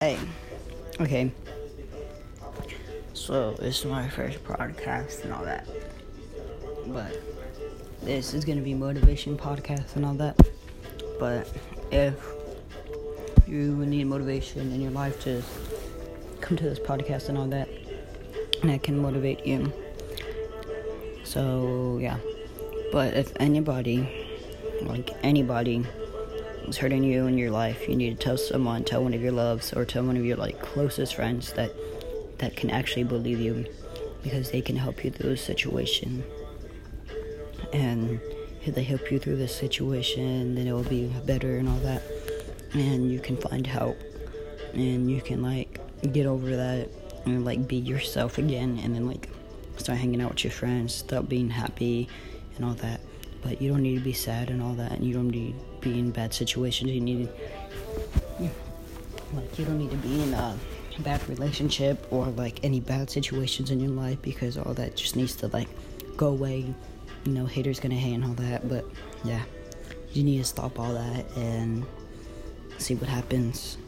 Hey, okay. So this is my first podcast and all that, but this is gonna be motivation podcast and all that. But if you need motivation in your life, just come to this podcast and all that, and I can motivate you. So yeah, but if anybody, like anybody, is hurting you in your life, you need to tell someone, tell one of your loves, or tell one of your like closest friends that that can actually believe you, because they can help you through the situation. And if they help you through this situation, then it will be better and all that, and you can find help, and you can like get over that and like be yourself again, and then like start hanging out with your friends, stop being happy and all that. But you don't need to be sad and all that, and you don't need to be in bad situations. You need to, like, you don't need to be in a bad relationship or like any bad situations in your life because all that just needs to like go away. You know, haters gonna hate and all that, but yeah, you need to stop all that and see what happens.